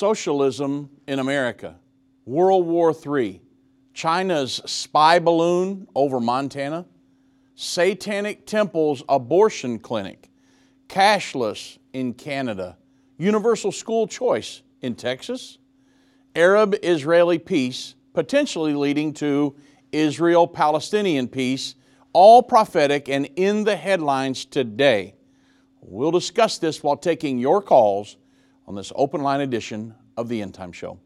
socialism in America, World War III, China's spy balloon over Montana, satanic temples abortion clinic, cashless in Canada, universal school choice in Texas, Arab Israeli peace, potentially leading to Israel Palestinian peace, all prophetic and in the headlines today. We'll discuss this while taking your calls on this open line edition of the End Time Show.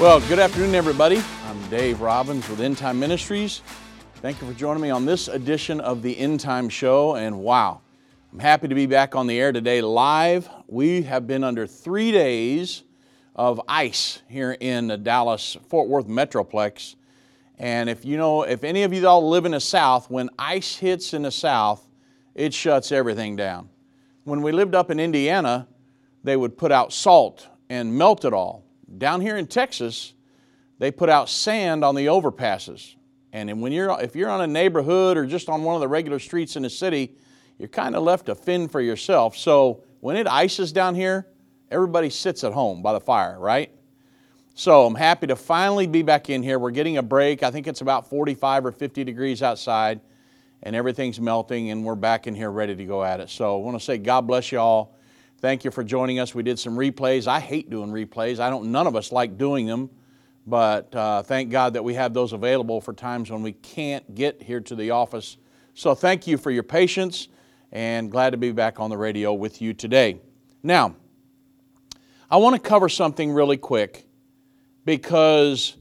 Well, good afternoon, everybody. I'm Dave Robbins with End Time Ministries. Thank you for joining me on this edition of the End Time Show. And wow, I'm happy to be back on the air today live. We have been under three days of ice here in the Dallas Fort Worth Metroplex. And if you know, if any of you all live in the South, when ice hits in the South, it shuts everything down. When we lived up in Indiana, they would put out salt and melt it all down here in Texas, they put out sand on the overpasses. And when you're, if you're on a neighborhood or just on one of the regular streets in the city, you're kind of left to fend for yourself. So when it ices down here, everybody sits at home by the fire, right? So I'm happy to finally be back in here. We're getting a break. I think it's about 45 or 50 degrees outside, and everything's melting, and we're back in here ready to go at it. So I want to say God bless you all. Thank you for joining us. We did some replays. I hate doing replays. I don't. None of us like doing them, but uh, thank God that we have those available for times when we can't get here to the office. So thank you for your patience, and glad to be back on the radio with you today. Now, I want to cover something really quick because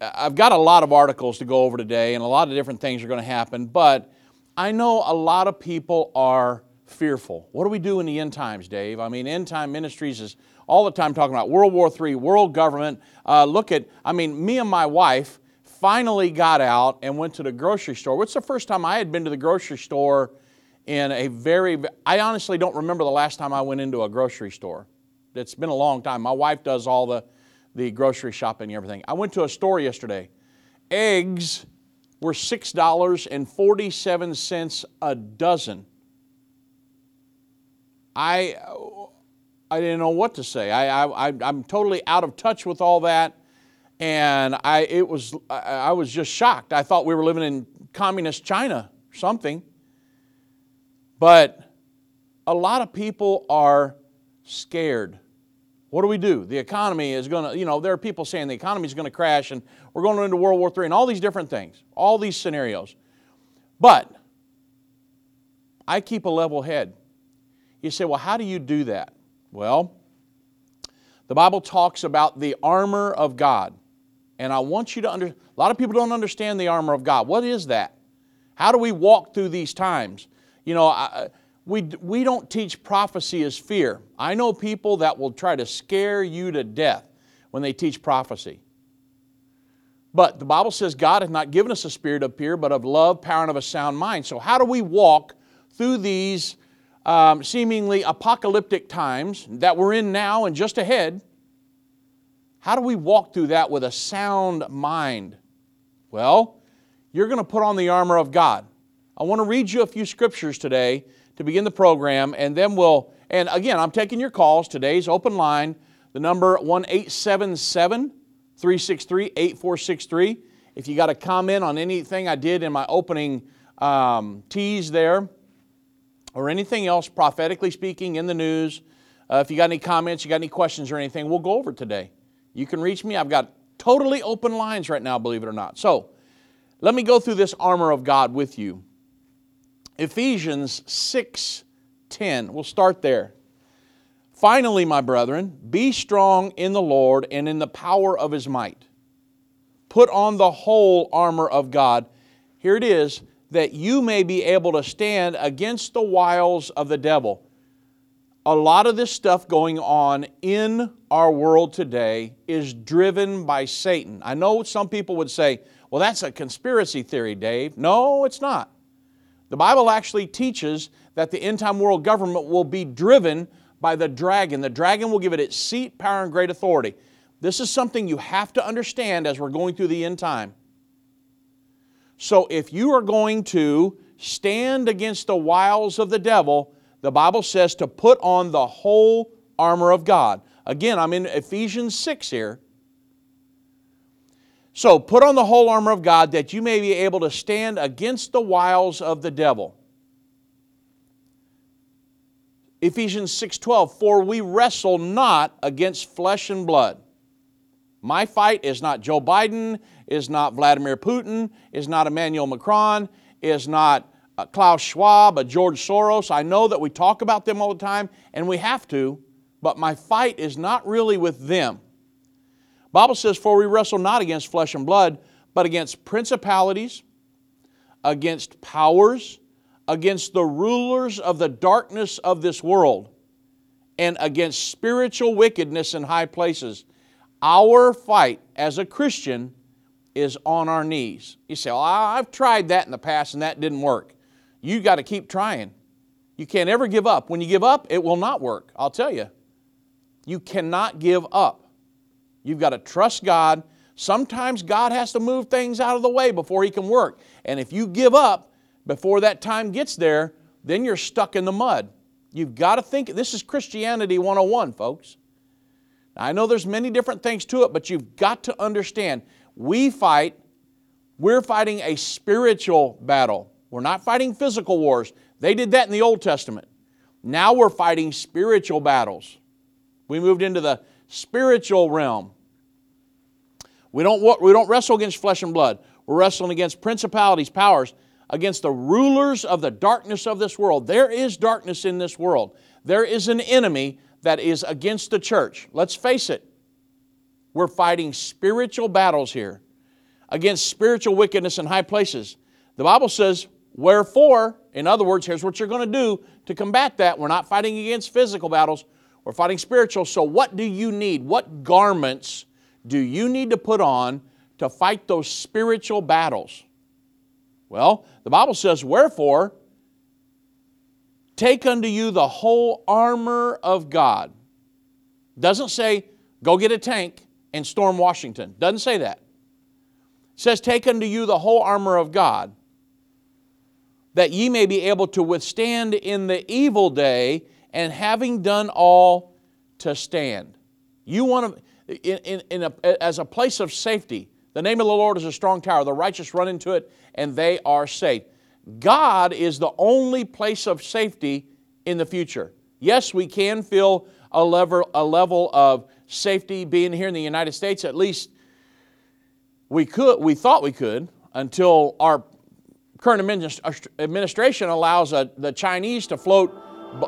I've got a lot of articles to go over today, and a lot of different things are going to happen. But I know a lot of people are fearful. What do we do in the end times, Dave? I mean, end time ministries is all the time talking about World War III, world government. Uh, look at, I mean, me and my wife finally got out and went to the grocery store. What's the first time I had been to the grocery store in a very, I honestly don't remember the last time I went into a grocery store. It's been a long time. My wife does all the, the grocery shopping and everything. I went to a store yesterday. Eggs were $6.47 a dozen. I, I didn't know what to say. I, I, I'm totally out of touch with all that. And I, it was, I was just shocked. I thought we were living in communist China or something. But a lot of people are scared. What do we do? The economy is going to, you know, there are people saying the economy is going to crash and we're going into World War III and all these different things, all these scenarios. But I keep a level head. You say, well, how do you do that? Well, the Bible talks about the armor of God. And I want you to understand, a lot of people don't understand the armor of God. What is that? How do we walk through these times? You know, I, we, we don't teach prophecy as fear. I know people that will try to scare you to death when they teach prophecy. But the Bible says God has not given us a spirit of fear, but of love, power, and of a sound mind. So, how do we walk through these um, seemingly apocalyptic times that we're in now and just ahead, how do we walk through that with a sound mind? Well, you're going to put on the armor of God. I want to read you a few scriptures today to begin the program, and then we'll, and again, I'm taking your calls. Today's open line, the number 1 877 363 8463. If you got a comment on anything I did in my opening um, tease there, or anything else prophetically speaking in the news, uh, if you got any comments, you got any questions or anything, we'll go over today. You can reach me. I've got totally open lines right now, believe it or not. So, let me go through this armor of God with you. Ephesians 6:10. We'll start there. Finally, my brethren, be strong in the Lord and in the power of his might. Put on the whole armor of God. Here it is that you may be able to stand against the wiles of the devil. A lot of this stuff going on in our world today is driven by Satan. I know some people would say, well, that's a conspiracy theory, Dave. No, it's not. The Bible actually teaches that the end time world government will be driven by the dragon. The dragon will give it its seat, power, and great authority. This is something you have to understand as we're going through the end time. So if you are going to stand against the wiles of the devil, the Bible says to put on the whole armor of God. Again, I'm in Ephesians 6 here. So put on the whole armor of God that you may be able to stand against the wiles of the devil. Ephesians 6:12 For we wrestle not against flesh and blood. My fight is not Joe Biden, is not Vladimir Putin, is not Emmanuel Macron, is not uh, Klaus Schwab, a George Soros. I know that we talk about them all the time and we have to, but my fight is not really with them. Bible says for we wrestle not against flesh and blood, but against principalities, against powers, against the rulers of the darkness of this world and against spiritual wickedness in high places. Our fight as a Christian is on our knees. You say, well, I've tried that in the past and that didn't work. You got to keep trying. You can't ever give up. When you give up, it will not work. I'll tell you. You cannot give up. You've got to trust God. Sometimes God has to move things out of the way before He can work. And if you give up, before that time gets there, then you're stuck in the mud. You've got to think this is Christianity 101, folks. I know there's many different things to it, but you've got to understand we fight, we're fighting a spiritual battle. We're not fighting physical wars. They did that in the Old Testament. Now we're fighting spiritual battles. We moved into the spiritual realm. We don't, we don't wrestle against flesh and blood. We're wrestling against principalities, powers, against the rulers of the darkness of this world. There is darkness in this world. There is an enemy that is against the church. Let's face it. We're fighting spiritual battles here against spiritual wickedness in high places. The Bible says, Wherefore, in other words, here's what you're going to do to combat that. We're not fighting against physical battles, we're fighting spiritual. So, what do you need? What garments do you need to put on to fight those spiritual battles? Well, the Bible says, Wherefore, take unto you the whole armor of God. Doesn't say, go get a tank and storm Washington. Doesn't say that. It says, Take unto you the whole armor of God, that ye may be able to withstand in the evil day, and having done all to stand. You want to, in, in, in a, as a place of safety, the name of the Lord is a strong tower. The righteous run into it and they are safe. God is the only place of safety in the future. Yes, we can feel a level, a level of safety being here in the United States. At least we could, we thought we could until our current administration allows a, the Chinese to float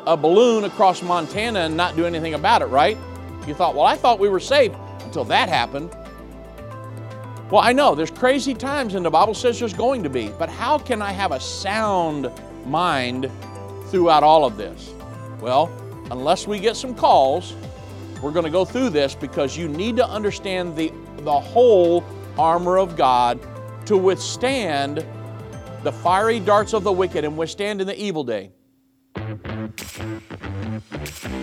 a balloon across Montana and not do anything about it, right? You thought, well, I thought we were safe until that happened. Well, I know there's crazy times, and the Bible says there's going to be, but how can I have a sound mind throughout all of this? Well, unless we get some calls, we're going to go through this because you need to understand the, the whole armor of God to withstand the fiery darts of the wicked and withstand in the evil day.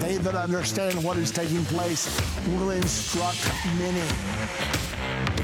They that understand what is taking place will instruct many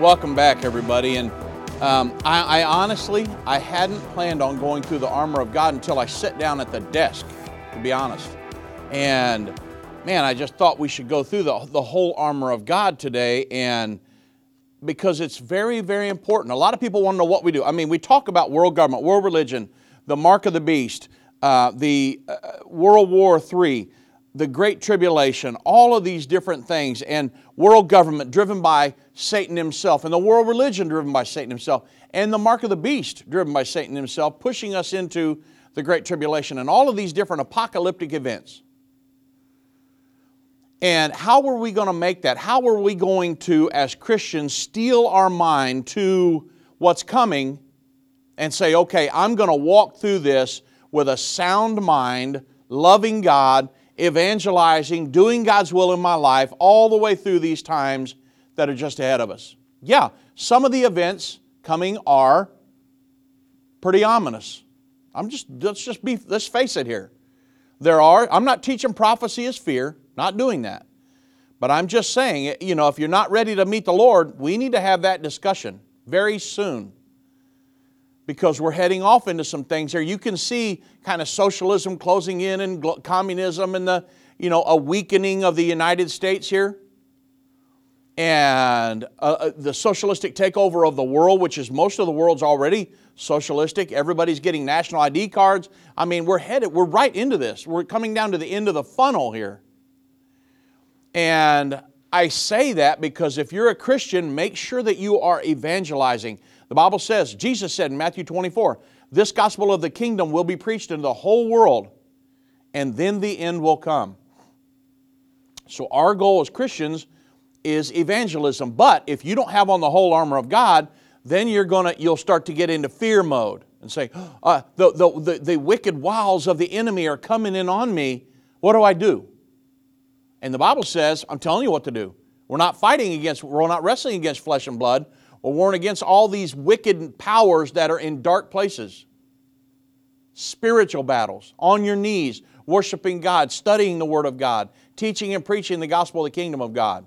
Welcome back, everybody. And um, I, I honestly, I hadn't planned on going through the armor of God until I sat down at the desk, to be honest. And man, I just thought we should go through the, the whole armor of God today, and because it's very, very important. A lot of people want to know what we do. I mean, we talk about world government, world religion, the mark of the beast, uh, the uh, World War III, the Great Tribulation, all of these different things, and world government driven by Satan himself, and the world religion driven by Satan himself, and the mark of the beast driven by Satan himself, pushing us into the Great Tribulation, and all of these different apocalyptic events. And how are we going to make that? How are we going to, as Christians, steel our mind to what's coming and say, okay, I'm going to walk through this with a sound mind, loving God, evangelizing, doing God's will in my life, all the way through these times that are just ahead of us? Yeah, some of the events coming are pretty ominous. I'm just, let's just be, let's face it here. There are, I'm not teaching prophecy as fear. Not doing that. But I'm just saying, you know, if you're not ready to meet the Lord, we need to have that discussion very soon. Because we're heading off into some things here. You can see kind of socialism closing in and communism and the, you know, a weakening of the United States here. And uh, uh, the socialistic takeover of the world, which is most of the world's already socialistic. Everybody's getting national ID cards. I mean, we're headed, we're right into this. We're coming down to the end of the funnel here. And I say that because if you're a Christian, make sure that you are evangelizing. The Bible says, Jesus said in Matthew 24, this gospel of the kingdom will be preached in the whole world, and then the end will come. So, our goal as Christians is evangelism. But if you don't have on the whole armor of God, then you're gonna, you'll start to get into fear mode and say, uh, the, the, the, the wicked wiles of the enemy are coming in on me. What do I do? And the Bible says, I'm telling you what to do. We're not fighting against, we're not wrestling against flesh and blood. We're warring against all these wicked powers that are in dark places. Spiritual battles, on your knees, worshiping God, studying the Word of God, teaching and preaching the gospel of the kingdom of God.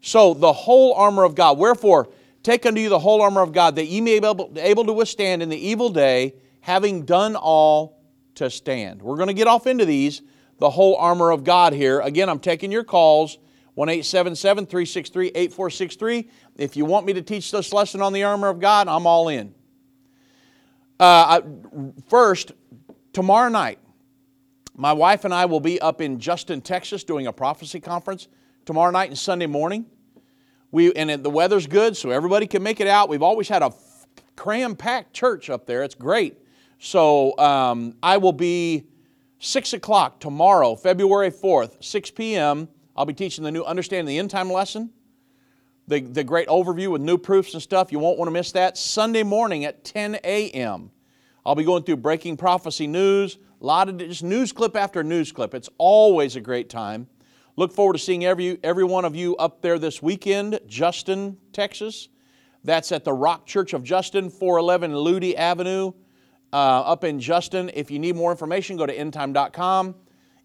So, the whole armor of God. Wherefore, take unto you the whole armor of God, that ye may be able, able to withstand in the evil day, having done all to stand. We're going to get off into these the whole armor of God here. Again, I'm taking your calls. 1 363 8463. If you want me to teach this lesson on the armor of God, I'm all in. Uh, first, tomorrow night, my wife and I will be up in Justin, Texas, doing a prophecy conference tomorrow night and Sunday morning. We, and the weather's good, so everybody can make it out. We've always had a cram packed church up there. It's great. So um, I will be 6 o'clock tomorrow, February 4th, 6 p.m. I'll be teaching the new Understanding the End Time lesson, the, the great overview with new proofs and stuff. You won't want to miss that. Sunday morning at 10 a.m., I'll be going through breaking prophecy news, a lot of just news clip after news clip. It's always a great time. Look forward to seeing every, every one of you up there this weekend, Justin, Texas. That's at the Rock Church of Justin, 411 Luedy Avenue uh, up in Justin. If you need more information, go to endtime.com,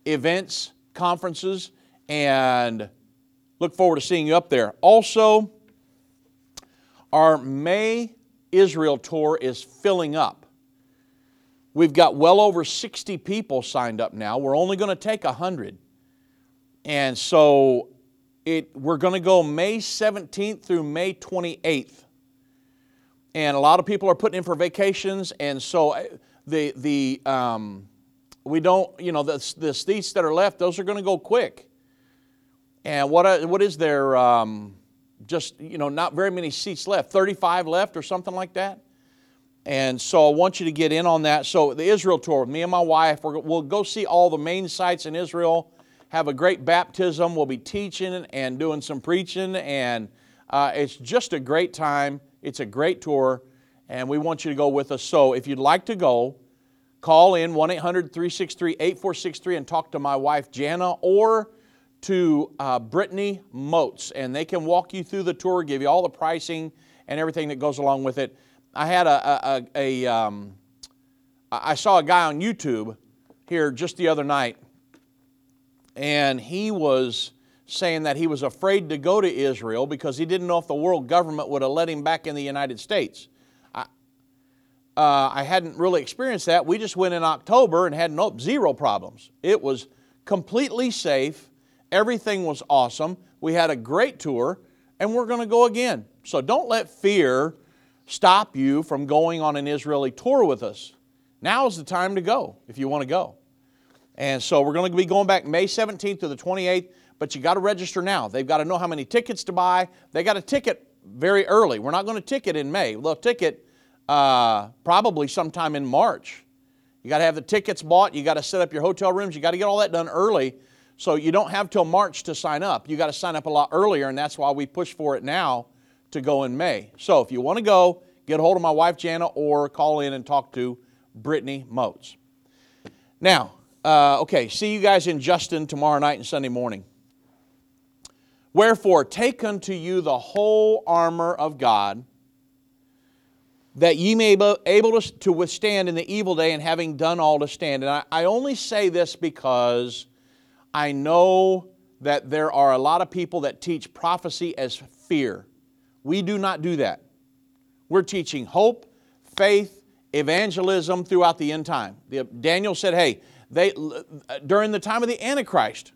events, conferences, and look forward to seeing you up there. Also, our May Israel tour is filling up. We've got well over 60 people signed up now. We're only going to take 100. And so it, we're going to go May 17th through May 28th. And a lot of people are putting in for vacations, and so uh, the, the, um, we don't, you know, the, the seats that are left, those are going to go quick. And what, uh, what is there? Um, just, you know, not very many seats left, 35 left or something like that. And so I want you to get in on that. So the Israel tour with me and my wife, we'll go see all the main sites in Israel, have a great baptism. We'll be teaching and doing some preaching, and uh, it's just a great time. It's a great tour, and we want you to go with us. So if you'd like to go, call in 1 800 363 8463 and talk to my wife Jana or to uh, Brittany Moats, and they can walk you through the tour, give you all the pricing and everything that goes along with it. I had a, a, a um, I saw a guy on YouTube here just the other night, and he was saying that he was afraid to go to Israel because he didn't know if the world government would have let him back in the United States. I, uh, I hadn't really experienced that. We just went in October and had no, zero problems. It was completely safe. Everything was awesome. We had a great tour, and we're going to go again. So don't let fear stop you from going on an Israeli tour with us. Now is the time to go if you want to go. And so we're going to be going back May 17th to the 28th, but you got to register now. They've got to know how many tickets to buy. They got a ticket very early. We're not going to ticket in May. They'll ticket uh, probably sometime in March. You got to have the tickets bought. You got to set up your hotel rooms. You got to get all that done early. So you don't have till March to sign up. You got to sign up a lot earlier, and that's why we push for it now to go in May. So if you want to go, get a hold of my wife Jana or call in and talk to Brittany Moats. Now, uh, okay, see you guys in Justin tomorrow night and Sunday morning. Wherefore, take unto you the whole armor of God, that ye may be able to withstand in the evil day, and having done all to stand. And I, I only say this because I know that there are a lot of people that teach prophecy as fear. We do not do that. We're teaching hope, faith, evangelism throughout the end time. Daniel said, hey, they, uh, during the time of the Antichrist,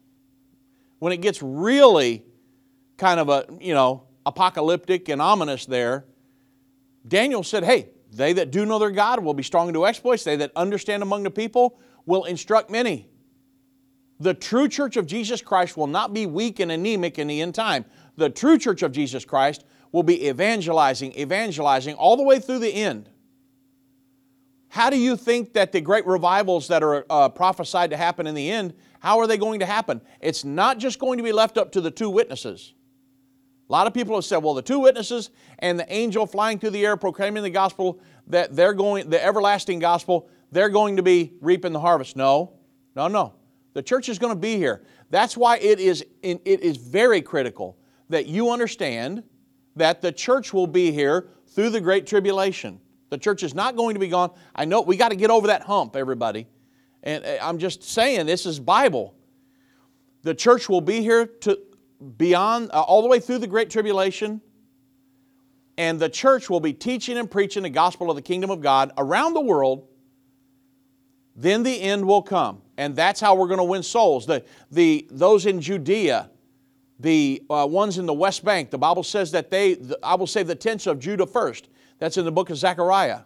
when it gets really kind of a, you know, apocalyptic and ominous there, Daniel said, hey, they that do know their God will be strong into exploits. They that understand among the people will instruct many. The true church of Jesus Christ will not be weak and anemic in the end time. The true church of Jesus Christ will be evangelizing, evangelizing all the way through the end. How do you think that the great revivals that are uh, prophesied to happen in the end, how are they going to happen? It's not just going to be left up to the two witnesses. A lot of people have said, well, the two witnesses and the angel flying through the air proclaiming the gospel, that they're going, the everlasting gospel, they're going to be reaping the harvest. No, no, no. The church is going to be here. That's why it is, it is very critical that you understand that the church will be here through the Great Tribulation. The church is not going to be gone. I know we got to get over that hump, everybody. And uh, I'm just saying, this is Bible. The church will be here to beyond, uh, all the way through the Great Tribulation. And the church will be teaching and preaching the gospel of the kingdom of God around the world. Then the end will come. And that's how we're going to win souls. The, the, those in Judea, the uh, ones in the West Bank, the Bible says that they, the, I will save the tents of Judah first. That's in the book of Zechariah.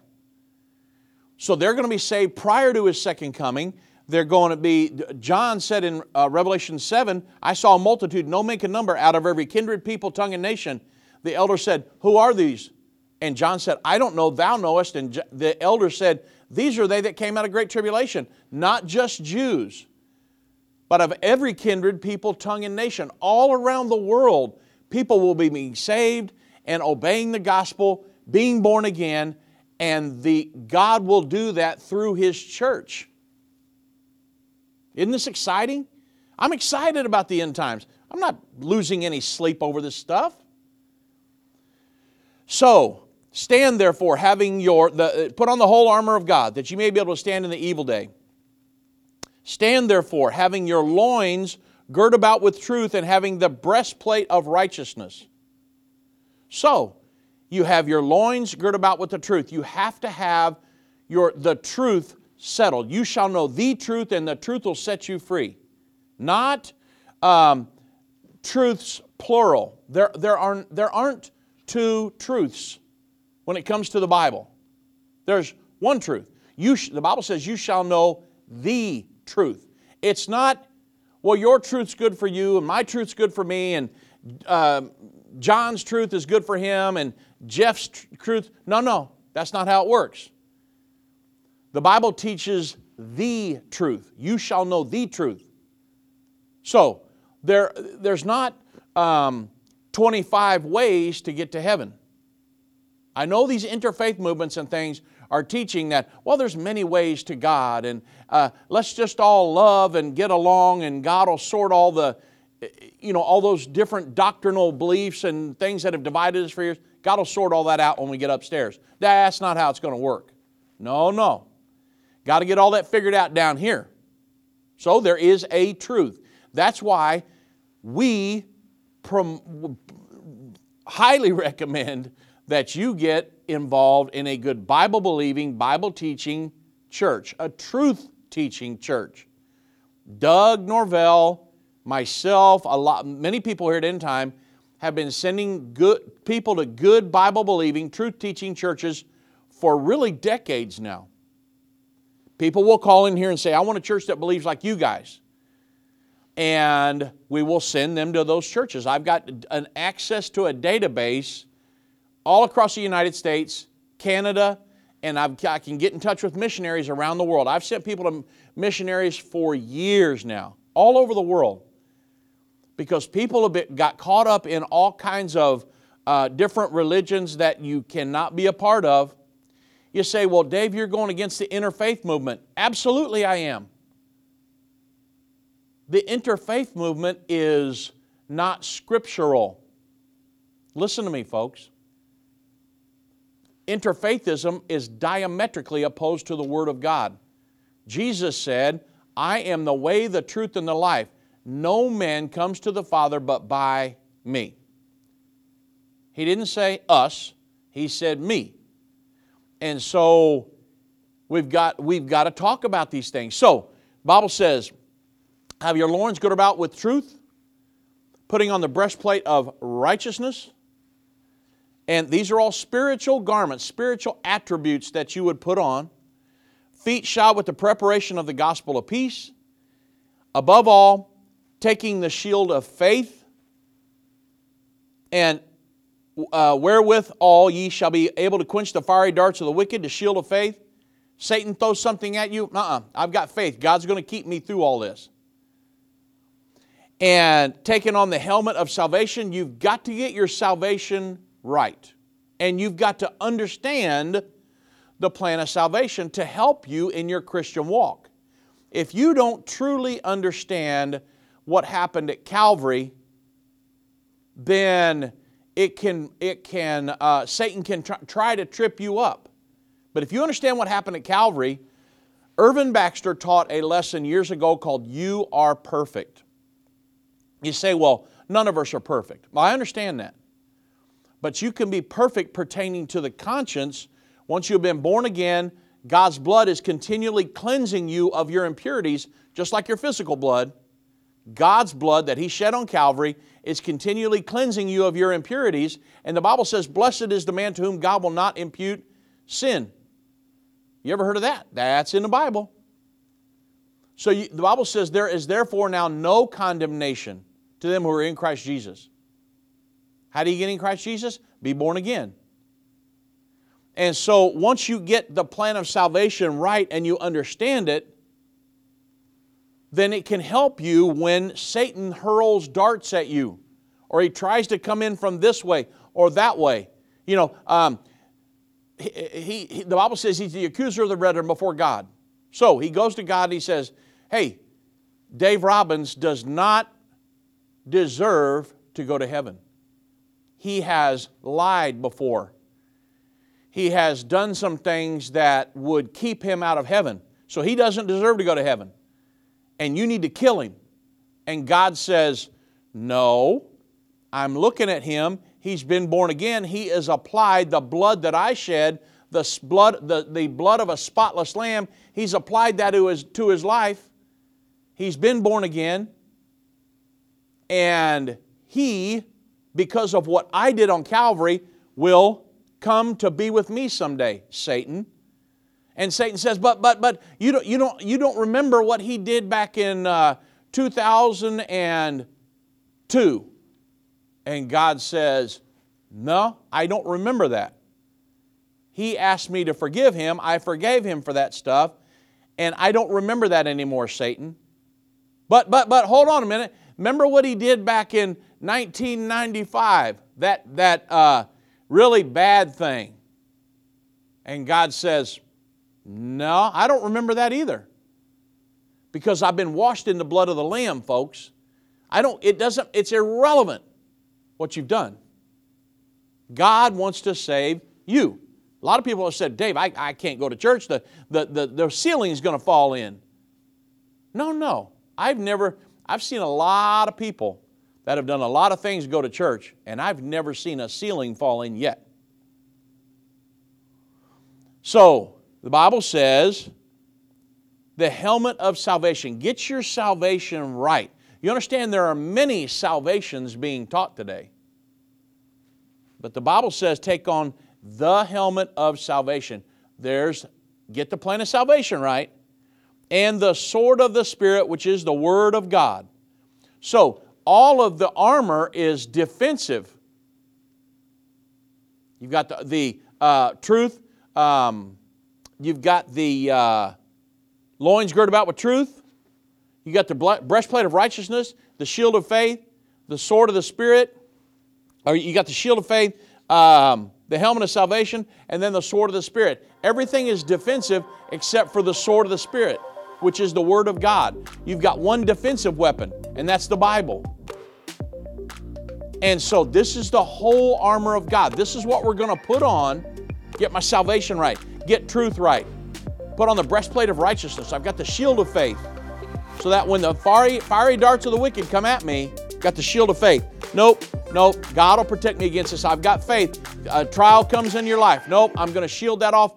So they're going to be saved prior to his second coming. They're going to be, John said in uh, Revelation 7, I saw a multitude, no man can number, out of every kindred, people, tongue, and nation. The elder said, Who are these? And John said, I don't know, thou knowest. And the elder said, These are they that came out of great tribulation, not just Jews but of every kindred, people, tongue, and nation. All around the world, people will be being saved and obeying the gospel, being born again, and the, God will do that through His church. Isn't this exciting? I'm excited about the end times. I'm not losing any sleep over this stuff. So, stand therefore, having your, the, put on the whole armor of God, that you may be able to stand in the evil day. Stand therefore, having your loins girt about with truth and having the breastplate of righteousness. So, you have your loins girt about with the truth. You have to have your, the truth settled. You shall know the truth, and the truth will set you free. Not um, truths plural. There, there, aren't, there aren't two truths when it comes to the Bible. There's one truth. You sh- the Bible says, You shall know the truth. It's not, well, your truth's good for you, and my truth's good for me, and uh, John's truth is good for him, and Jeff's tr- truth. No, no, that's not how it works. The Bible teaches the truth. You shall know the truth. So, there, there's not um, 25 ways to get to heaven. I know these interfaith movements and things are teaching that, well, there's many ways to God, and uh, let's just all love and get along, and God will sort all the, you know, all those different doctrinal beliefs and things that have divided us for years. God will sort all that out when we get upstairs. That's not how it's going to work. No, no. Got to get all that figured out down here. So there is a truth. That's why we prom- highly recommend that you get involved in a good Bible believing, Bible teaching church, a truth teaching church. Doug Norvell, myself, a lot, many people here at End Time have been sending good people to good Bible believing, truth teaching churches for really decades now. People will call in here and say, I want a church that believes like you guys. And we will send them to those churches. I've got an access to a database all across the United States, Canada, and I've, i can get in touch with missionaries around the world. I've sent people to missionaries for years now, all over the world, because people have been, got caught up in all kinds of uh, different religions that you cannot be a part of. You say, Well, Dave, you're going against the interfaith movement. Absolutely, I am. The interfaith movement is not scriptural. Listen to me, folks interfaithism is diametrically opposed to the Word of God. Jesus said, I am the way, the truth, and the life. No man comes to the Father but by me. He didn't say us, he said me. And so we've got, we've got to talk about these things. So, Bible says, have your loins girded about with truth, putting on the breastplate of righteousness, and these are all spiritual garments, spiritual attributes that you would put on. Feet shod with the preparation of the gospel of peace. Above all, taking the shield of faith. And uh, wherewith all ye shall be able to quench the fiery darts of the wicked, the shield of faith. Satan throws something at you. uh uh I've got faith. God's going to keep me through all this. And taking on the helmet of salvation, you've got to get your salvation right. And you've got to understand the plan of salvation to help you in your Christian walk. If you don't truly understand what happened at Calvary, then it can, it can uh, Satan can try, try to trip you up. But if you understand what happened at Calvary, Irvin Baxter taught a lesson years ago called You Are Perfect. You say, well, none of us are perfect. Well, I understand that. But you can be perfect pertaining to the conscience once you've been born again. God's blood is continually cleansing you of your impurities, just like your physical blood. God's blood that He shed on Calvary is continually cleansing you of your impurities. And the Bible says, Blessed is the man to whom God will not impute sin. You ever heard of that? That's in the Bible. So you, the Bible says, There is therefore now no condemnation to them who are in Christ Jesus. How do you get in Christ Jesus? Be born again. And so once you get the plan of salvation right and you understand it, then it can help you when Satan hurls darts at you or he tries to come in from this way or that way. You know, um, he, he, he, the Bible says he's the accuser of the brethren before God. So he goes to God and he says, Hey, Dave Robbins does not deserve to go to heaven he has lied before. He has done some things that would keep him out of heaven. So he doesn't deserve to go to heaven. And you need to kill him. And God says, No, I'm looking at him. He's been born again. He has applied the blood that I shed, the blood, the, the blood of a spotless lamb. He's applied that to his, to his life. He's been born again. And he, because of what I did on Calvary, will come to be with me someday, Satan. And Satan says, but, but, but you don't, you don't, you don't remember what he did back in uh, 2002. And God says, no, I don't remember that. He asked me to forgive him. I forgave him for that stuff. And I don't remember that anymore, Satan. But, but, but hold on a minute. Remember what he did back in 1995? That, that uh, really bad thing. And God says, No, I don't remember that either. Because I've been washed in the blood of the Lamb, folks. I don't, it doesn't, it's irrelevant what you've done. God wants to save you. A lot of people have said, Dave, I, I can't go to church. The, the, the, the ceiling's going to fall in. No, no. I've never, I've seen a lot of people that have done a lot of things go to church, and I've never seen a ceiling fall in yet. So, the Bible says, the helmet of salvation. Get your salvation right. You understand there are many salvations being taught today. But the Bible says take on the helmet of salvation. There's get the plan of salvation right, and the sword of the Spirit, which is the Word of God. So, all of the armor is defensive. You've got the, the uh, truth, um, you've got the uh, loins girded about with truth, you got the breastplate of righteousness, the shield of faith, the sword of the Spirit, or you got the shield of faith, um, the helmet of salvation, and then the sword of the Spirit. Everything is defensive except for the sword of the Spirit, which is the Word of God. You've got one defensive weapon, and that's the Bible. And so, this is the whole armor of God. This is what we're going to put on. Get my salvation right, get truth right. Put on the breastplate of righteousness. I've got the shield of faith so that when the fiery, fiery darts of the wicked come at me, got the shield of faith. Nope, nope, God will protect me against this. I've got faith. A trial comes in your life. Nope, I'm going to shield that off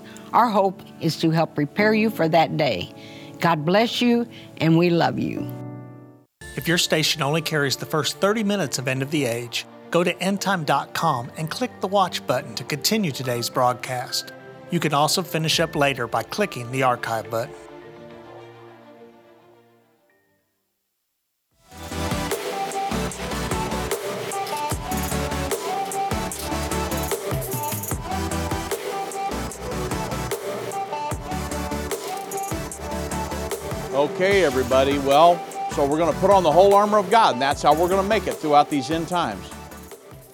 Our hope is to help prepare you for that day. God bless you, and we love you. If your station only carries the first 30 minutes of End of the Age, go to endtime.com and click the watch button to continue today's broadcast. You can also finish up later by clicking the archive button. Okay, everybody. Well, so we're going to put on the whole armor of God, and that's how we're going to make it throughout these end times.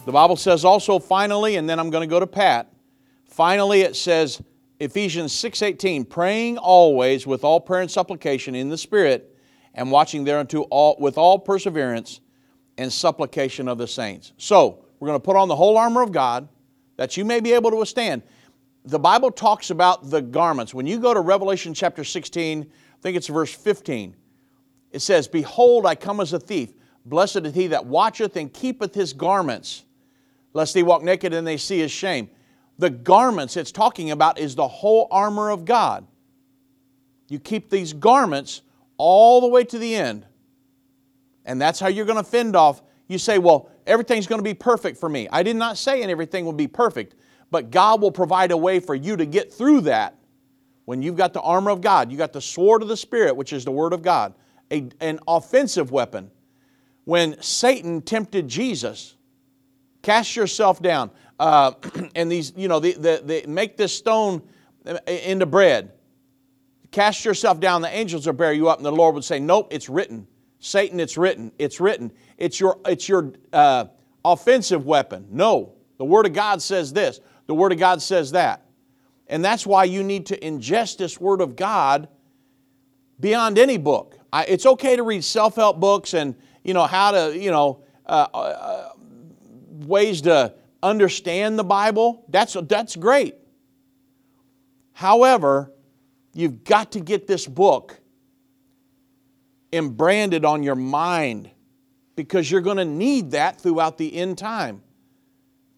The Bible says also, finally, and then I'm going to go to Pat. Finally, it says, Ephesians 6:18, praying always with all prayer and supplication in the Spirit, and watching thereunto all, with all perseverance and supplication of the saints. So, we're going to put on the whole armor of God that you may be able to withstand. The Bible talks about the garments. When you go to Revelation chapter 16, I think it's verse 15. It says, Behold, I come as a thief. Blessed is he that watcheth and keepeth his garments, lest he walk naked and they see his shame. The garments it's talking about is the whole armor of God. You keep these garments all the way to the end. And that's how you're going to fend off. You say, well, everything's going to be perfect for me. I did not say and everything will be perfect, but God will provide a way for you to get through that when you've got the armor of God. You got the sword of the Spirit, which is the Word of God, a, an offensive weapon. When Satan tempted Jesus, cast yourself down. Uh, and these, you know, the, the, the, make this stone uh, into bread. Cast yourself down, the angels will bear you up. And the Lord would say, Nope, it's written. Satan, it's written. It's written. It's your, it's your uh, offensive weapon. No, the Word of God says this, the Word of God says that. And that's why you need to ingest this Word of God beyond any book. I, it's okay to read self help books and, you know, how to, you know, uh, uh, ways to understand the Bible. That's, that's great. However, you've got to get this book branded on your mind because you're going to need that throughout the end time.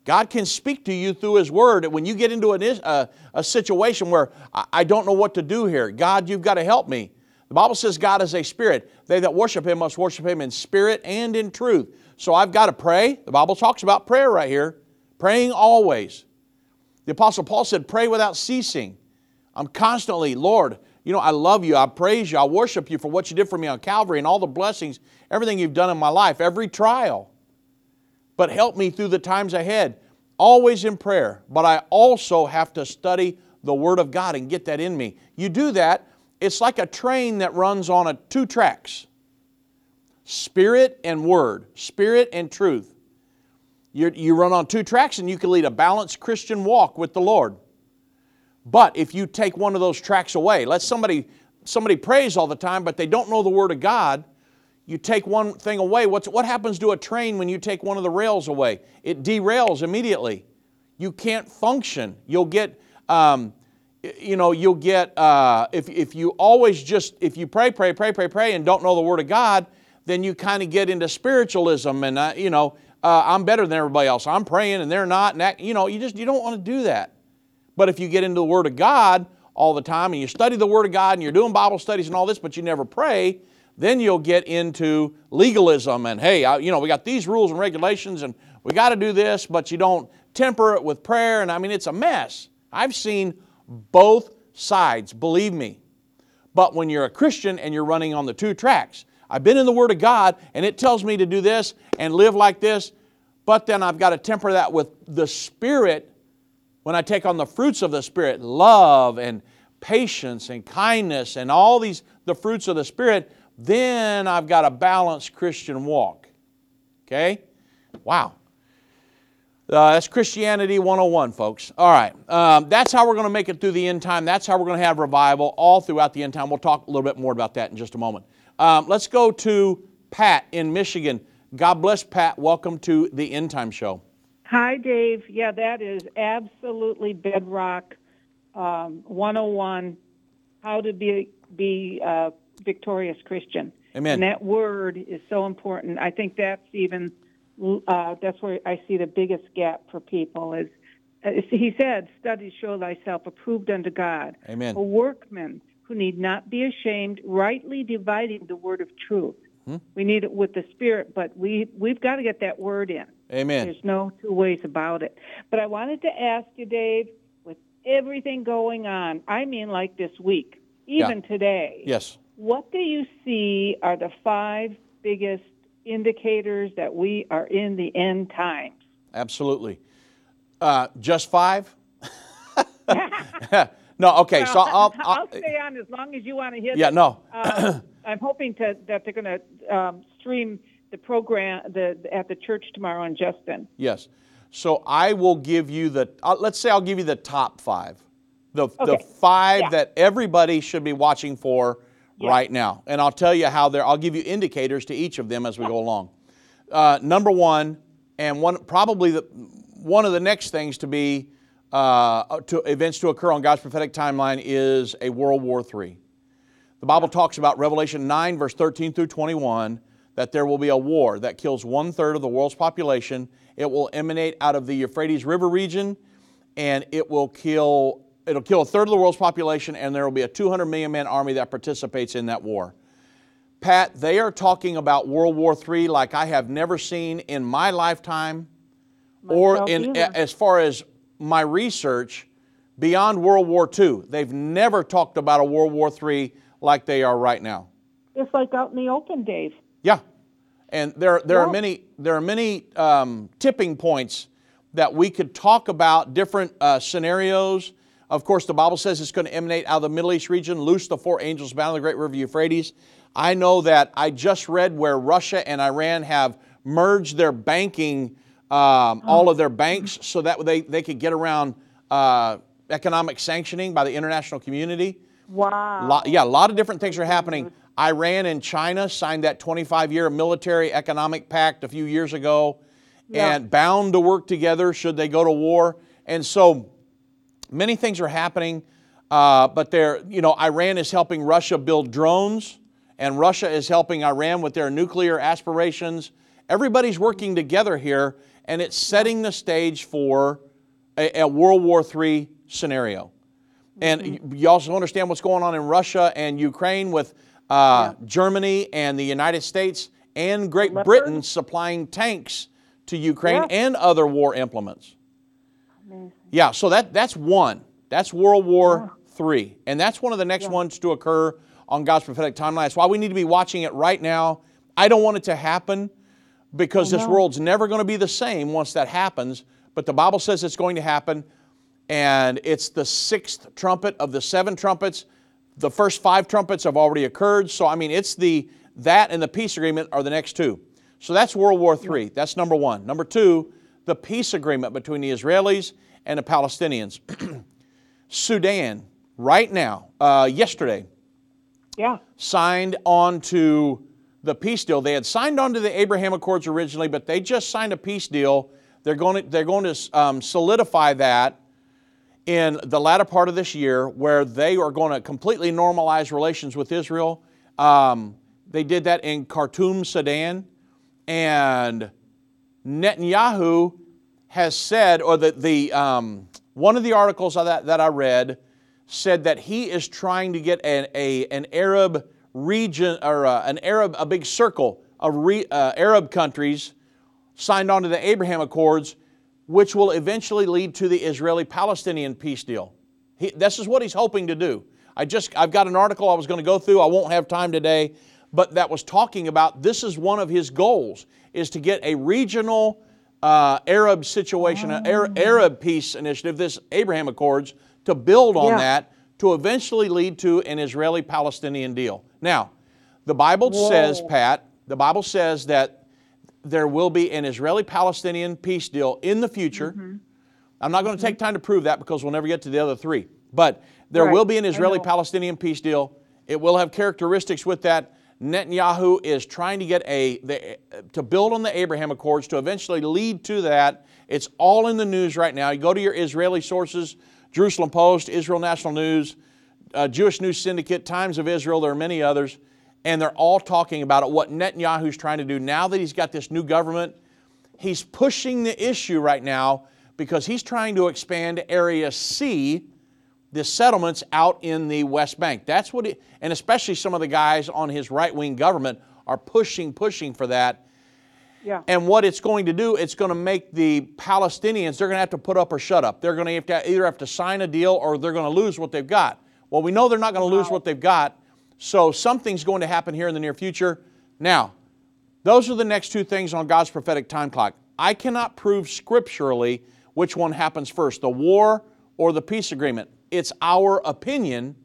God can speak to you through His Word. When you get into a, a, uh, a situation where I don't know what to do here, God, you've got to help me. The Bible says God is a spirit. They that worship Him must worship Him in spirit and in truth. So I've got to pray. The Bible talks about prayer right here praying always. The Apostle Paul said, Pray without ceasing. I'm constantly, Lord, you know, I love you. I praise you. I worship you for what you did for me on Calvary and all the blessings, everything you've done in my life, every trial. But help me through the times ahead, always in prayer. But I also have to study the Word of God and get that in me. You do that, it's like a train that runs on a two tracks spirit and word, spirit and truth. you you run on two tracks and you can lead a balanced Christian walk with the Lord. But if you take one of those tracks away, let somebody somebody prays all the time, but they don't know the Word of God. You take one thing away. What's, what happens to a train when you take one of the rails away? It derails immediately. You can't function. You'll get, um, you know, you'll get, uh, if, if you always just, if you pray, pray, pray, pray, pray, and don't know the Word of God, then you kind of get into spiritualism and, uh, you know, uh, I'm better than everybody else. I'm praying and they're not. And that, you know, you just, you don't want to do that. But if you get into the Word of God all the time and you study the Word of God and you're doing Bible studies and all this, but you never pray, then you'll get into legalism and hey, I, you know, we got these rules and regulations and we got to do this, but you don't temper it with prayer. And I mean, it's a mess. I've seen both sides, believe me. But when you're a Christian and you're running on the two tracks, I've been in the Word of God and it tells me to do this and live like this, but then I've got to temper that with the Spirit when I take on the fruits of the Spirit, love and patience and kindness and all these, the fruits of the Spirit, then I've got a balanced Christian walk. Okay? Wow. Uh, that's Christianity 101, folks. All right. Um, that's how we're going to make it through the end time. That's how we're going to have revival all throughout the end time. We'll talk a little bit more about that in just a moment. Um, let's go to Pat in Michigan. God bless Pat. Welcome to the End Time Show. Hi, Dave. Yeah, that is absolutely bedrock um, 101 how to be, be a victorious Christian. Amen. And that word is so important. I think that's even uh, that's where I see the biggest gap for people is uh, he said, "Studies show thyself approved unto God, Amen. a workman who need not be ashamed, rightly dividing the word of truth." Hmm? We need it with the Spirit, but we we've got to get that word in. Amen. There's no two ways about it. But I wanted to ask you, Dave, with everything going on, I mean, like this week, even yeah. today. Yes. What do you see are the five biggest indicators that we are in the end times? Absolutely. Uh, just five? no, okay. Well, so I'll, I'll, I'll, stay on as long as you want to hear. Yeah, no. uh, I'm hoping to, that they're going to um, stream the program the, at the church tomorrow on Justin. Yes. So I will give you the, uh, let's say I'll give you the top five. The, okay. the five yeah. that everybody should be watching for yeah. right now. And I'll tell you how they're, I'll give you indicators to each of them as we yeah. go along. Uh, number one, and one probably the, one of the next things to be uh, to events to occur on God's prophetic timeline is a World War III. The Bible talks about Revelation 9, verse 13 through 21, that there will be a war that kills one third of the world's population. It will emanate out of the Euphrates River region, and it will kill it'll kill a third of the world's population, and there will be a 200 million man army that participates in that war. Pat, they are talking about World War III like I have never seen in my lifetime, or in either. as far as my research beyond World War II. They've never talked about a World War III like they are right now. It's like out in the open, Dave. Yeah, and there there are many there are many um, tipping points that we could talk about different uh, scenarios. Of course, the Bible says it's going to emanate out of the Middle East region. Loose the four angels bound the great river Euphrates. I know that I just read where Russia and Iran have merged their banking, um, all of their banks, so that they they could get around uh, economic sanctioning by the international community. Wow. Lot, yeah, a lot of different things are happening. Iran and China signed that 25 year military economic pact a few years ago Yeah. and bound to work together should they go to war. And so many things are happening, uh, but they're, you know, Iran is helping Russia build drones, and Russia is helping Iran with their nuclear aspirations. Everybody's working together here, and it's setting the stage for a, a World War III scenario. And y- you also understand what's going on in Russia and Ukraine with uh, Germany and the United States and Great Leopard? Britain supplying tanks to Ukraine Yeah. and other war implements. Yeah, so that, that's one. That's World War III. And that's one of the next ones to occur on God's prophetic timeline. That's why we need to be watching it right now. I don't want it to happen because this world's never going to be the same once that happens. But the Bible says it's going to happen. And it's the sixth trumpet of the seven trumpets. The first five trumpets have already occurred. So, I mean, it's the, that and the peace agreement are the next two. So that's World War III. That's number one. Number two, the peace agreement between the Israelis and the Palestinians. Sudan, right now, uh, yesterday, Yeah. signed on to the peace deal. They had signed on to the Abraham Accords originally, but they just signed a peace deal. They're going to, they're going to um, solidify that in the latter part of this year, where they are going to completely normalize relations with Israel. Um, they did that in Khartoum, Sudan, and Netanyahu has said, or the, the um, one of the articles that, that I read said that he is trying to get an, a, an Arab region or uh, an Arab, a big circle of re, uh, Arab countries signed on to the Abraham Accords, which will eventually lead to the Israeli-Palestinian peace deal. He, this is what he's hoping to do. I just, I've got an article I was going to go through. I won't have time today, but that was talking about this is one of his goals is to get a regional uh, Arab situation, an Ar- Arab peace initiative, this Abraham Accords, to build on Yeah. that to eventually lead to an Israeli-Palestinian deal. Now, the Bible says, Pat, the Bible says that there will be an Israeli Palestinian peace deal in the future. Mm-hmm. I'm not going to take time to prove that because we'll never get to the other three. But there Right, will be an Israeli Palestinian peace deal. It will have characteristics with that. Netanyahu is trying to get a the, to build on the Abraham Accords to eventually lead to that. It's all in the news right now. You go to your Israeli sources, Jerusalem Post, Israel National News, uh, Jewish News Syndicate, Times of Israel. There are many others, and they're all talking about it. What Netanyahu's trying to do now that he's got this new government, he's pushing the issue right now because he's trying to expand Area C, the settlements out in the West Bank. That's what, he, and especially some of the guys on his right wing government are pushing, pushing for that. Yeah. And what it's going to do, it's going to make the Palestinians, they're going to have to put up or shut up. They're going to have to either have to sign a deal or they're going to lose what they've got. Well, we know they're not going to lose what they've got, so something's going to happen here in the near future. Now, those are the next two things on God's prophetic time clock. I cannot prove scripturally which one happens first, the war or the peace agreement. It's our opinion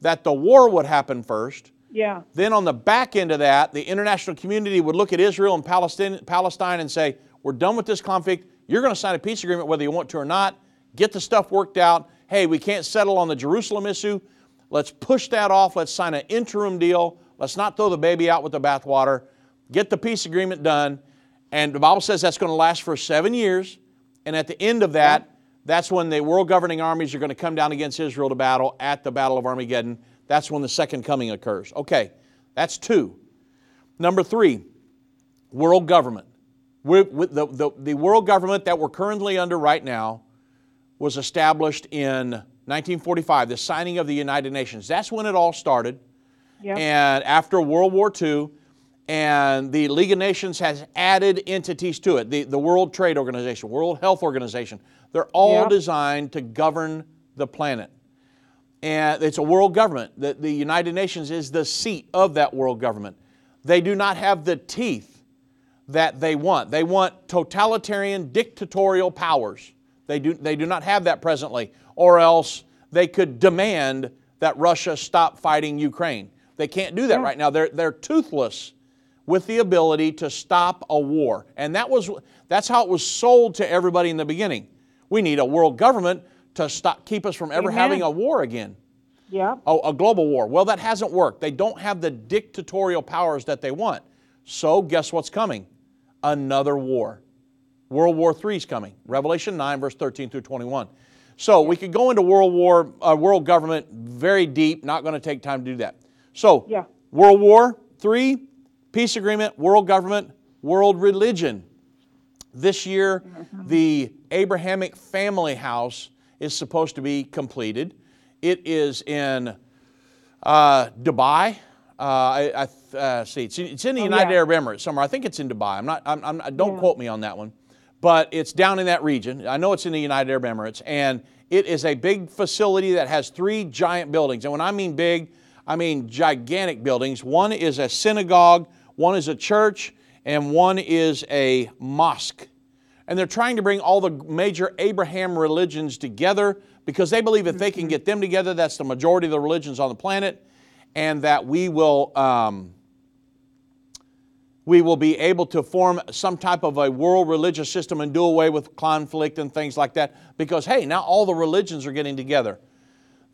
that the war would happen first. Yeah. Then on the back end of that, the international community would look at Israel and Palestine, Palestine and say, we're done with this conflict. You're going to sign a peace agreement whether you want to or not. Get the stuff worked out. Hey, we can't settle on the Jerusalem issue. Let's push that off. Let's sign an interim deal. Let's not throw the baby out with the bathwater. Get the peace agreement done. And the Bible says that's going to last for seven years. And at the end of that, that's when the world governing armies are going to come down against Israel to battle at the Battle of Armageddon. That's when the second coming occurs. Okay, that's two. Number three, world government. We're, the, the, the world government that we're currently under right now, was established in 1945, the signing of the United Nations. That's when it all started. Yep. And after World War II, and the League of Nations has added entities to it. The, the World Trade Organization, World Health Organization, they're all Yep. designed to govern the planet. And it's a world government. The, the United Nations is the seat of that world government. They do not have the teeth that they want. They want totalitarian, dictatorial powers. They do, they do not have that presently, or else they could demand that Russia stop fighting Ukraine. They can't do that right now. They're, they're toothless with the ability to stop a war. And that was, that's how it was sold to everybody in the beginning. We need a world government to stop, keep us from ever Amen. having a war again Yeah. a, a global war. Well, that hasn't worked. They don't have the dictatorial powers that they want. So, guess what's coming? Another war. World War III is coming. Revelation 9, verse 13 through 21. So, we could go into world war, uh, world government very deep, not going to take time to do that. So, Yeah. World War III, peace agreement, world government, world religion. This year, the Abrahamic family house is supposed to be completed. It is in uh, Dubai. Uh, I, I uh, see. It's in, it's in the United yeah. Arab Emirates somewhere. I think it's in Dubai. I'm not. I'm, I'm, don't quote me on that one, but it's down in that region. I know it's in the United Arab Emirates, and it is a big facility that has three giant buildings. And when I mean big, I mean gigantic buildings. One is a synagogue, one is a church, and one is a mosque. And they're trying to bring all the major Abraham religions together because they believe if they can get them together, that's the majority of the religions on the planet, and that we will. Um, we will be able to form some type of a world religious system and do away with conflict and things like that because, hey, now all the religions are getting together.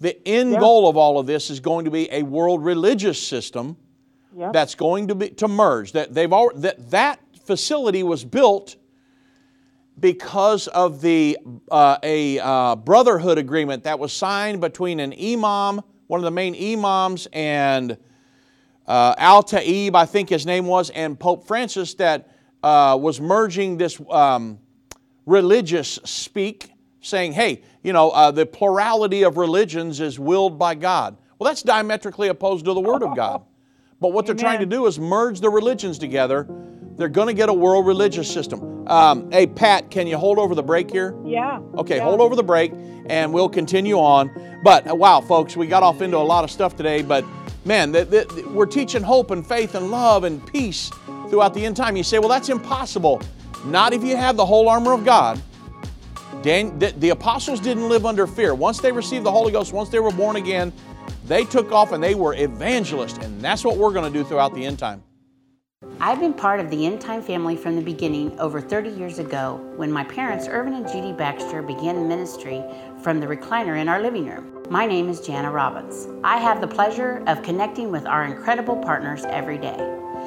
The end goal of all of this is going to be a world religious system Yep. that's going to be to merge. That they've al- that that facility was built because of the uh, a uh, brotherhood agreement that was signed between an imam, one of the main imams, and uh, Al Taib, I think his name was, and Pope Francis, that uh, was merging this um, religious speak, saying, hey, you know, uh, the plurality of religions is willed by God. Well, that's diametrically opposed to the Word of God. But what they're trying to do is merge the religions together. They're going to get a world religious system. Um, hey, Pat, can you hold over the break here? Yeah. Okay, yeah. hold over the break and we'll continue on. But uh, wow, folks, we got off into a lot of stuff today, but man, the, the- we're teaching hope and faith and love and peace throughout the end time. You say, well, that's impossible. Not if you have the whole armor of God. Dan, the, the apostles didn't live under fear. Once they received the Holy Ghost, once they were born again, they took off and they were evangelists. And that's what we're going to do throughout the end time. I've been part of the End Time family from the beginning over 30 years ago when my parents, Irvin and Judy Baxter, began ministry from the recliner in our living room. My name is Jana Robbins. I have the pleasure of connecting with our incredible partners every day.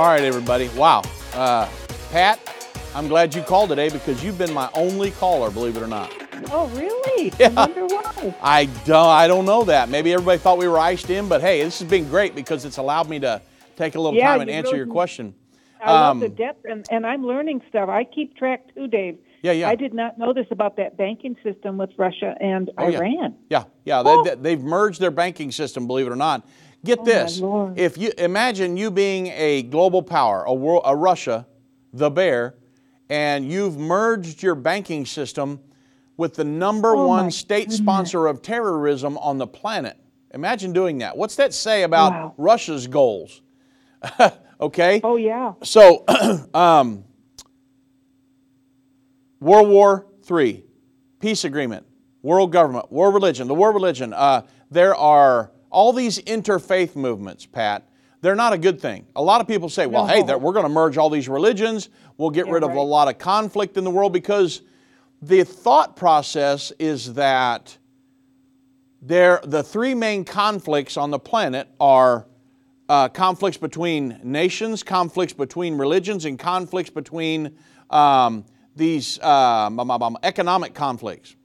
All right, everybody. Wow. Uh, Pat, I'm glad you called today because you've been my only caller, believe it or not. Oh, really? Yeah. I wonder why. I don't, I don't know that. Maybe everybody thought we were iced in, but hey, this has been great because it's allowed me to take a little Yeah, time and you answer really- your question. I love Um, the depth, and, and I'm learning stuff. I keep track too, Dave. Yeah, yeah. I did not know this about that banking system with Russia and Oh, yeah. Iran. Yeah, yeah. They, they, they've merged their banking system, believe it or not. Get Oh, this: if you imagine you being a global power, a world, a Russia, the bear, and you've merged your banking system with the number Oh, one state goodness. sponsor of terrorism on the planet. Imagine doing that. What's that say about Wow. Russia's goals? okay? Oh yeah. So, um, World War III, peace agreement, world government, world religion, the world religion. Uh, there are all these interfaith movements, Pat. They're not a good thing. A lot of people say, well, hey, No. that we're going to merge all these religions. We'll get Yeah, rid of a lot of conflict in the world because the thought process is that there, the three main conflicts on the planet are uh, conflicts between nations, conflicts between religions, and conflicts between um, these um, economic conflicts.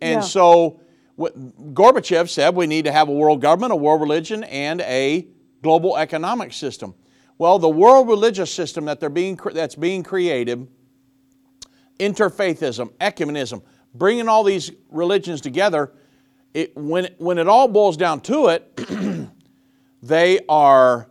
And Yeah. so, Gorbachev said we need to have a world government, a world religion, and a global economic system. Well, the world religious system that they're being that's being created interfaithism, ecumenism, bringing all these religions together, it, when, when it all boils down to it, they are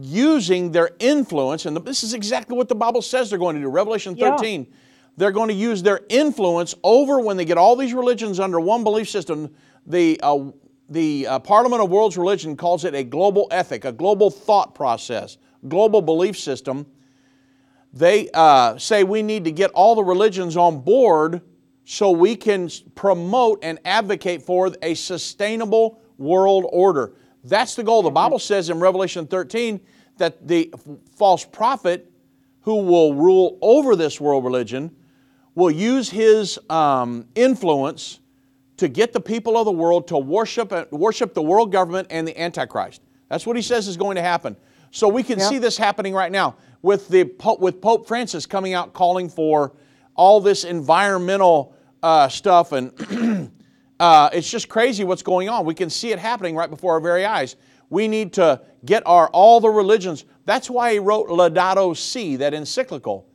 using their influence, and this is exactly what the Bible says they're going to do. Revelation Yeah. 13. They're going to use their influence over when they get all these religions under one belief system. The, uh, the uh, Parliament of World's Religion calls it a global ethic, a global thought process, global belief system they uh, say we need to get all the religions on board so we can promote and advocate for a sustainable world order. That's the goal. The Bible says in Revelation 13 that the false prophet who will rule over this world religion will use his um, influence to get the people of the world to worship, worship the world government and the Antichrist. That's what he says is going to happen. So we can Yeah. see this happening right now with, the, Pope- with Pope Francis coming out calling for all this environmental uh, stuff and uh, it's just crazy what's going on. We can see it happening right before our very eyes. We need to get our all the religions. That's why he wrote Laudato Si, that encyclical.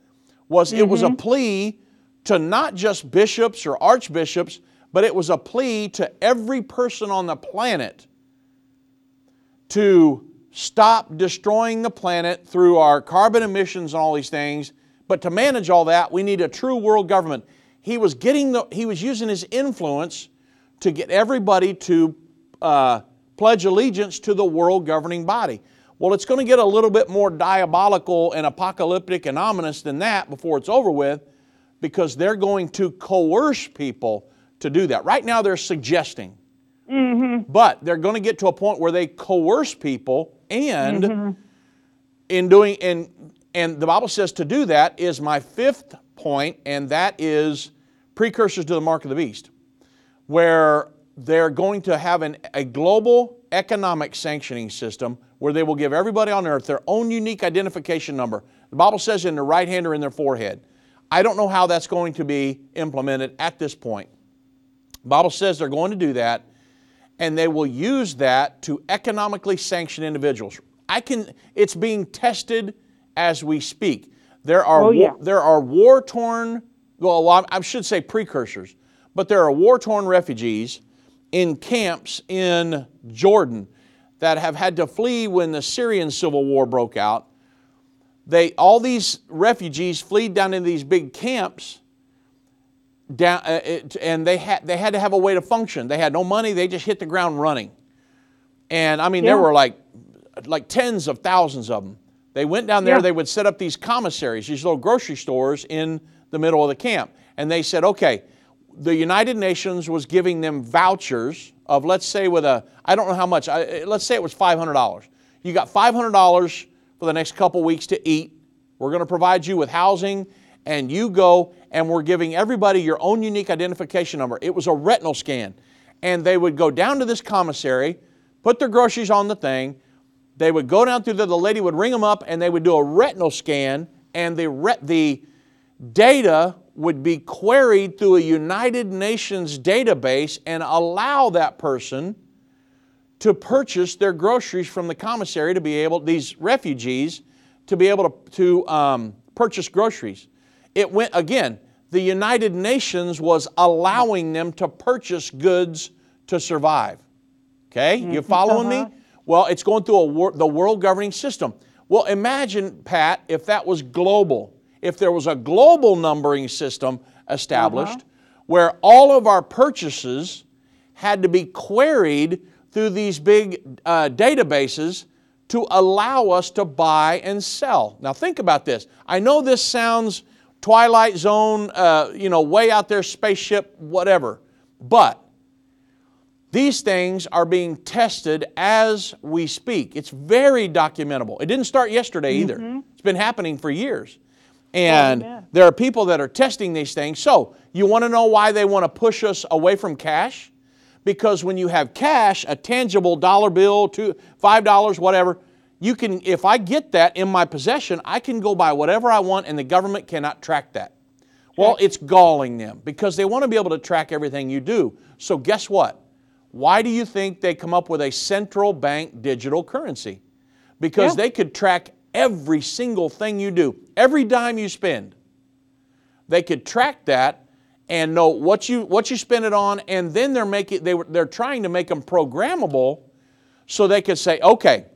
Was it was a plea to not just bishops or archbishops, but it was a plea to every person on the planet to stop destroying the planet through our carbon emissions and all these things. But to manage all that, we need a true world government. He was getting the, he was using his influence to get everybody to uh, pledge allegiance to the world governing body. Well, it's going to get a little bit more diabolical and apocalyptic and ominous than that before it's over with because they're going to coerce people to do that. Right now, they're suggesting. Mm-hmm. But they're going to get to a point where they coerce people and mm-hmm. in doing and and the Bible says to do that is my fifth point and that is precursors to the mark of the beast where they're going to have an, a global economic sanctioning system where they will give everybody on earth their own unique identification number. The Bible says in their right hand or in their forehead. I don't know how that's going to be implemented at this point. The Bible says they're going to do that and they will use that to economically sanction individuals. I can it's being tested as we speak. There are Oh, yeah. war, there are war-torn well I I should say precursors, but there are war-torn refugees in camps in Jordan that have had to flee when the Syrian civil war broke out. They all these refugees flee down into these big camps down, uh, it, and they had they had to have a way to function. They had no money. They just hit the ground running. And I mean, there were like like tens of thousands of them. They went down there. Yeah. They would set up these commissaries, these little grocery stores in the middle of the camp, and they said, okay. The United Nations was giving them vouchers of, let's say, with a, I don't know how much, I, let's say it was $500. You got $500 for the next couple weeks to eat. We're going to provide you with housing, and you go, and we're giving everybody your own unique identification number. It was a retinal scan. And they would go down to this commissary, put their groceries on the thing, they would go down through there, the lady would ring them up, and they would do a retinal scan, and the, ret- the data would be queried through a United Nations database and allow that person to purchase their groceries from the commissary to be able, these refugees, to be able to, to um, purchase groceries. It went, again, the United Nations was allowing them to purchase goods to survive. Okay, mm-hmm. you following me? Uh-huh. Well, it's going through a wor- the world governing system. Well, imagine, Pat, if that was global. If there was a global numbering system established uh-huh. where all of our purchases had to be queried through these big uh, databases to allow us to buy and sell. Now, think about this. I know this sounds Twilight Zone, uh, you know, way out there, spaceship, whatever, but these things are being tested as we speak. It's very documentable. It didn't start yesterday either, it's been happening for years. And there are people that are testing these things. So, you want to know why they want to push us away from cash? Because when you have cash, a tangible dollar bill, two, five dollars, whatever, you can. If I get that in my possession, I can go buy whatever I want, and the government cannot track that. Well, it's galling them because they want to be able to track everything you do. So, guess what? Why do you think they come up with a central bank digital currency? Because Yeah. they could track every single thing you do, every dime you spend. They could track that and know what you what you spend it on, and then they're making they were they're trying to make them programmable so they could say, okay,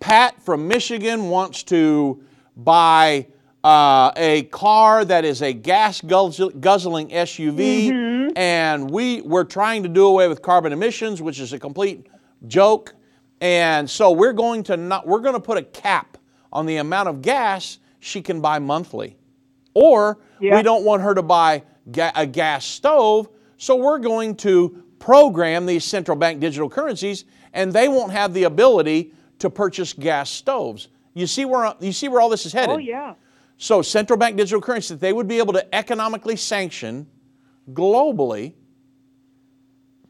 Pat from Michigan wants to buy uh, a car that is a gas guzzling SUV, and we we're trying to do away with carbon emissions, which is a complete joke. And so we're going to not we're going to put a cap on the amount of gas she can buy monthly, or Yeah. we don't want her to buy ga- a gas stove, so we're going to program these central bank digital currencies, and they won't have the ability to purchase gas stoves. You see where you see where all this is oh, headed. Oh, yeah. So central bank digital currency that they would be able to economically sanction globally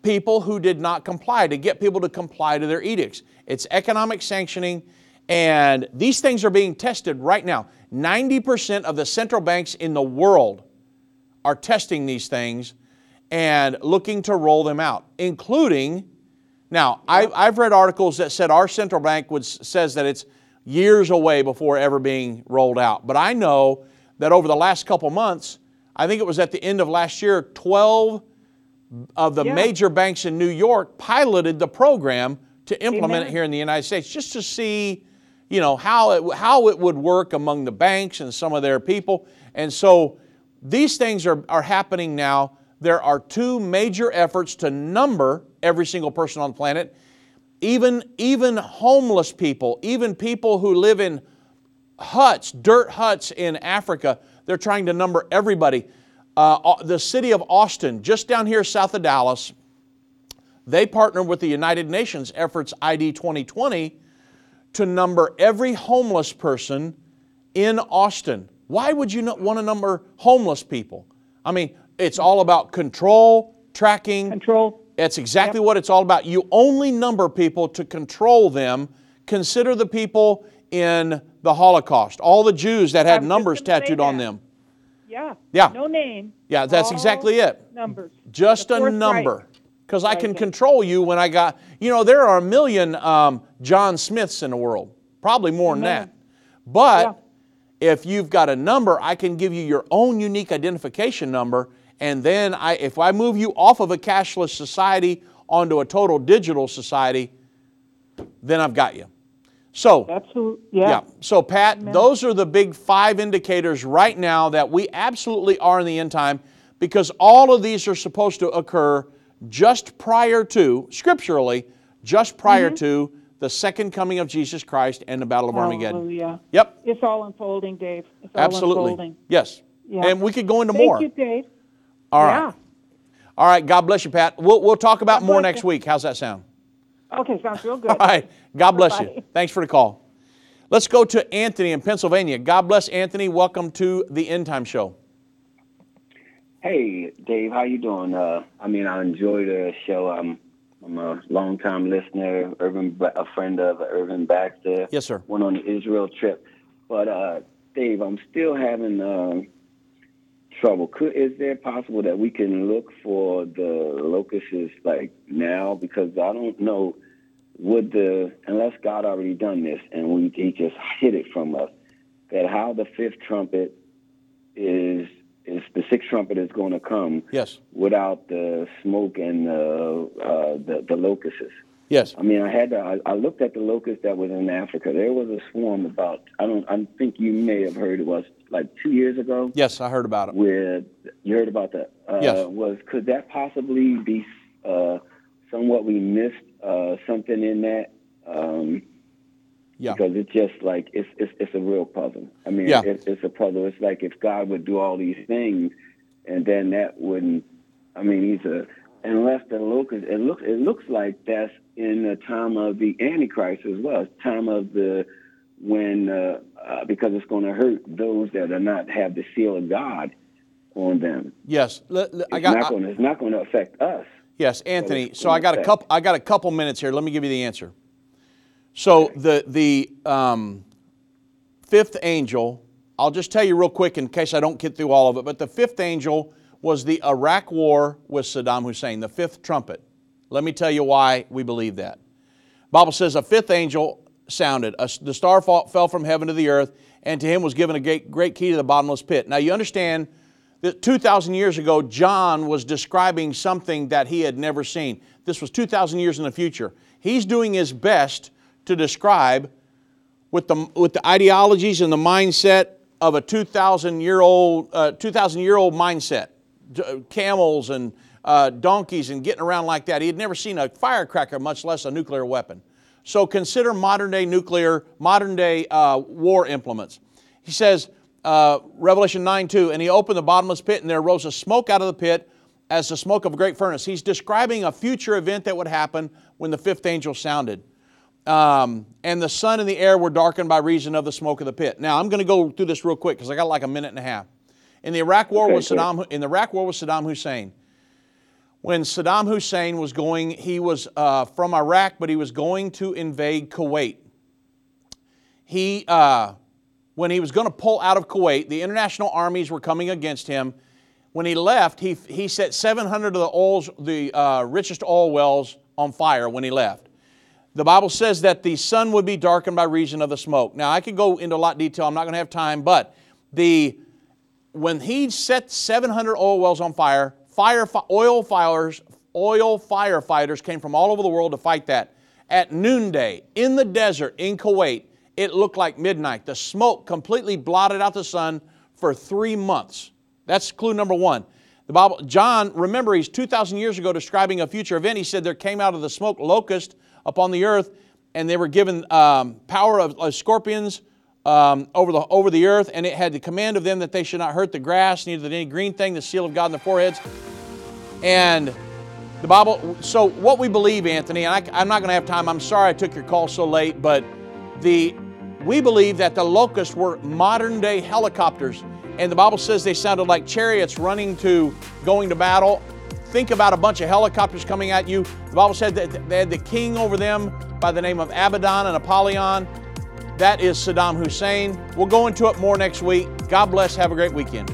people who did not comply to get people to comply to their edicts. It's economic sanctioning and these things are being tested right now. 90% of the central banks in the world are testing these things and looking to roll them out, including now, I, I've read articles that said our central bank would, says that it's years away before ever being rolled out. But I know that over the last couple months, I think it was at the end of last year, 12 of the Yeah. major banks in New York piloted the program to implement Amen. it here in the United States, just to see, you know, how it, how it would work among the banks and some of their people. And so these things are, are happening now. There are two major efforts to number every single person on the planet. Even, even homeless people, even people who live in huts, dirt huts in Africa, they're trying to number everybody. Uh, the city of Austin, just down here south of Dallas, they partnered with the United Nations efforts ID 2020 to number every homeless person in Austin. Why would you not want to number homeless people? I mean, it's all about control, tracking. Control. That's exactly what it's all about. You only number people to control them. Consider the people in the Holocaust, all the Jews that had numbers tattooed on them. Yeah. Yeah. No name. Yeah, that's All exactly it. Numbers. Just a number. Because I can Right. control you when I got, you know, there are a million um, John Smiths in the world, probably more than that. But if you've got a number, I can give you your own unique identification number. And then I, if I move you off of a cashless society onto a total digital society, then I've got you. So, who. Yeah. yeah. So, Pat, those are the big five indicators right now that we absolutely are in the end time because all of these are supposed to occur just prior to, scripturally, just prior Mm-hmm. to the second coming of Jesus Christ and the Battle of Armageddon. Yep, It's all unfolding, Dave. It's all absolutely. unfolding. Yes. Yeah. And we could go into Thank more. Thank you, Dave. All right. Yeah. All right. God bless you, Pat. We'll, we'll talk about God more next you. week. How's that sound? Okay, sounds real good. All right. God bless you. Bye-bye. Thanks for the call. Let's go to Anthony in Pennsylvania. God bless Anthony. Welcome to the End Time Show. Hey, Dave, how you doing? Uh, I mean, I enjoy the show. I'm I'm a longtime listener, Irvin, a friend of Irvin Baxter. Yes, sir. Went on the Israel trip, but uh, Dave, I'm still having uh, trouble. Could is there possible that we can look for the locusts like now? Because I don't know. Would the unless God already done this and we he just hid it from us that how the fifth trumpet is is the sixth trumpet is going to come Yes. without the smoke and the uh, the, the locusts. Yes. I mean, I had to, I, I looked at the locust that was in Africa. There was a swarm about I don't I think you may have heard it was like two years ago Yes, I heard about it. where You heard about that? Uh, Yes. Was could that possibly be uh, somewhat we missed uh, something in that? Um, Yeah. Because it's just like it's it's it's a real puzzle. I mean, Yeah. it, it's a puzzle. It's like if God would do all these things, and then that wouldn't. I mean, he's a unless the locust. It looks it looks like that's in the time of the Antichrist as well. It's time of the when uh, uh, because it's going to hurt those that are not have the seal of God on them. Yes. Let- let- I got. not I- to It's not going to affect us. Yes, Anthony. So I got a couple. I got a couple minutes here. Let me give you the answer. So the the um, fifth angel. I'll just tell you real quick in case I don't get through all of it. But the fifth angel was the Iraq War with Saddam Hussein, the fifth trumpet. Let me tell you why we believe that. Bible says a fifth angel sounded. A, the star fall, fell from heaven to the earth, and to him was given a great, great key to the bottomless pit. Now you understand that 2,000 years ago, John was describing something that he had never seen. This was 2,000 years in the future. He's doing his best to describe with the, with the ideologies and the mindset of a 2,000 year old, uh, 2,000 year old mindset. D- uh, camels and uh, donkeys and getting around like that. He had never seen a firecracker, much less a nuclear weapon. So consider modern day nuclear, modern day uh, war implements. He says, uh, Revelation 9 2, and he opened the bottomless pit, and there rose a smoke out of the pit as the smoke of a great furnace. He's describing a future event that would happen when the fifth angel sounded. Um, and the sun and the air were darkened by reason of the smoke of the pit. Now I'm going to go through this real quick because I got like a minute and a half. In the Iraq War Okay, with. Saddam, in the Iraq War with Saddam Hussein, when Saddam Hussein was going, he was uh, from Iraq, but he was going to invade Kuwait. He, uh, when he was going to pull out of Kuwait, the international armies were coming against him. When he left, he, he set 700 of the, oils, the uh, richest oil wells on fire when he left. The Bible says that the sun would be darkened by reason of the smoke. Now, I could go into a lot of detail. I'm not going to have time, but the when he set 700 oil wells on fire, fire oil fires, oil firefighters came from all over the world to fight that. At noonday in the desert in Kuwait, it looked like midnight. The smoke completely blotted out the sun for three months. That's clue number one. The Bible, John, remember, he's 2,000 years ago describing a future event. He said there came out of the smoke locust upon the earth, and they were given um, power of, of scorpions um, over, the, over the earth, and it had the command of them that they should not hurt the grass, neither any green thing, the seal of God in their foreheads. And the Bible, so what we believe, Anthony, and I, I'm not going to have time, I'm sorry I took your call so late, but the, we believe that the locusts were modern day helicopters. And the Bible says they sounded like chariots running to going to battle. Think about a bunch of helicopters coming at you. The Bible said that they had the king over them by the name of Abaddon and Apollyon. That is Saddam Hussein. We'll go into it more next week. God bless. Have a great weekend.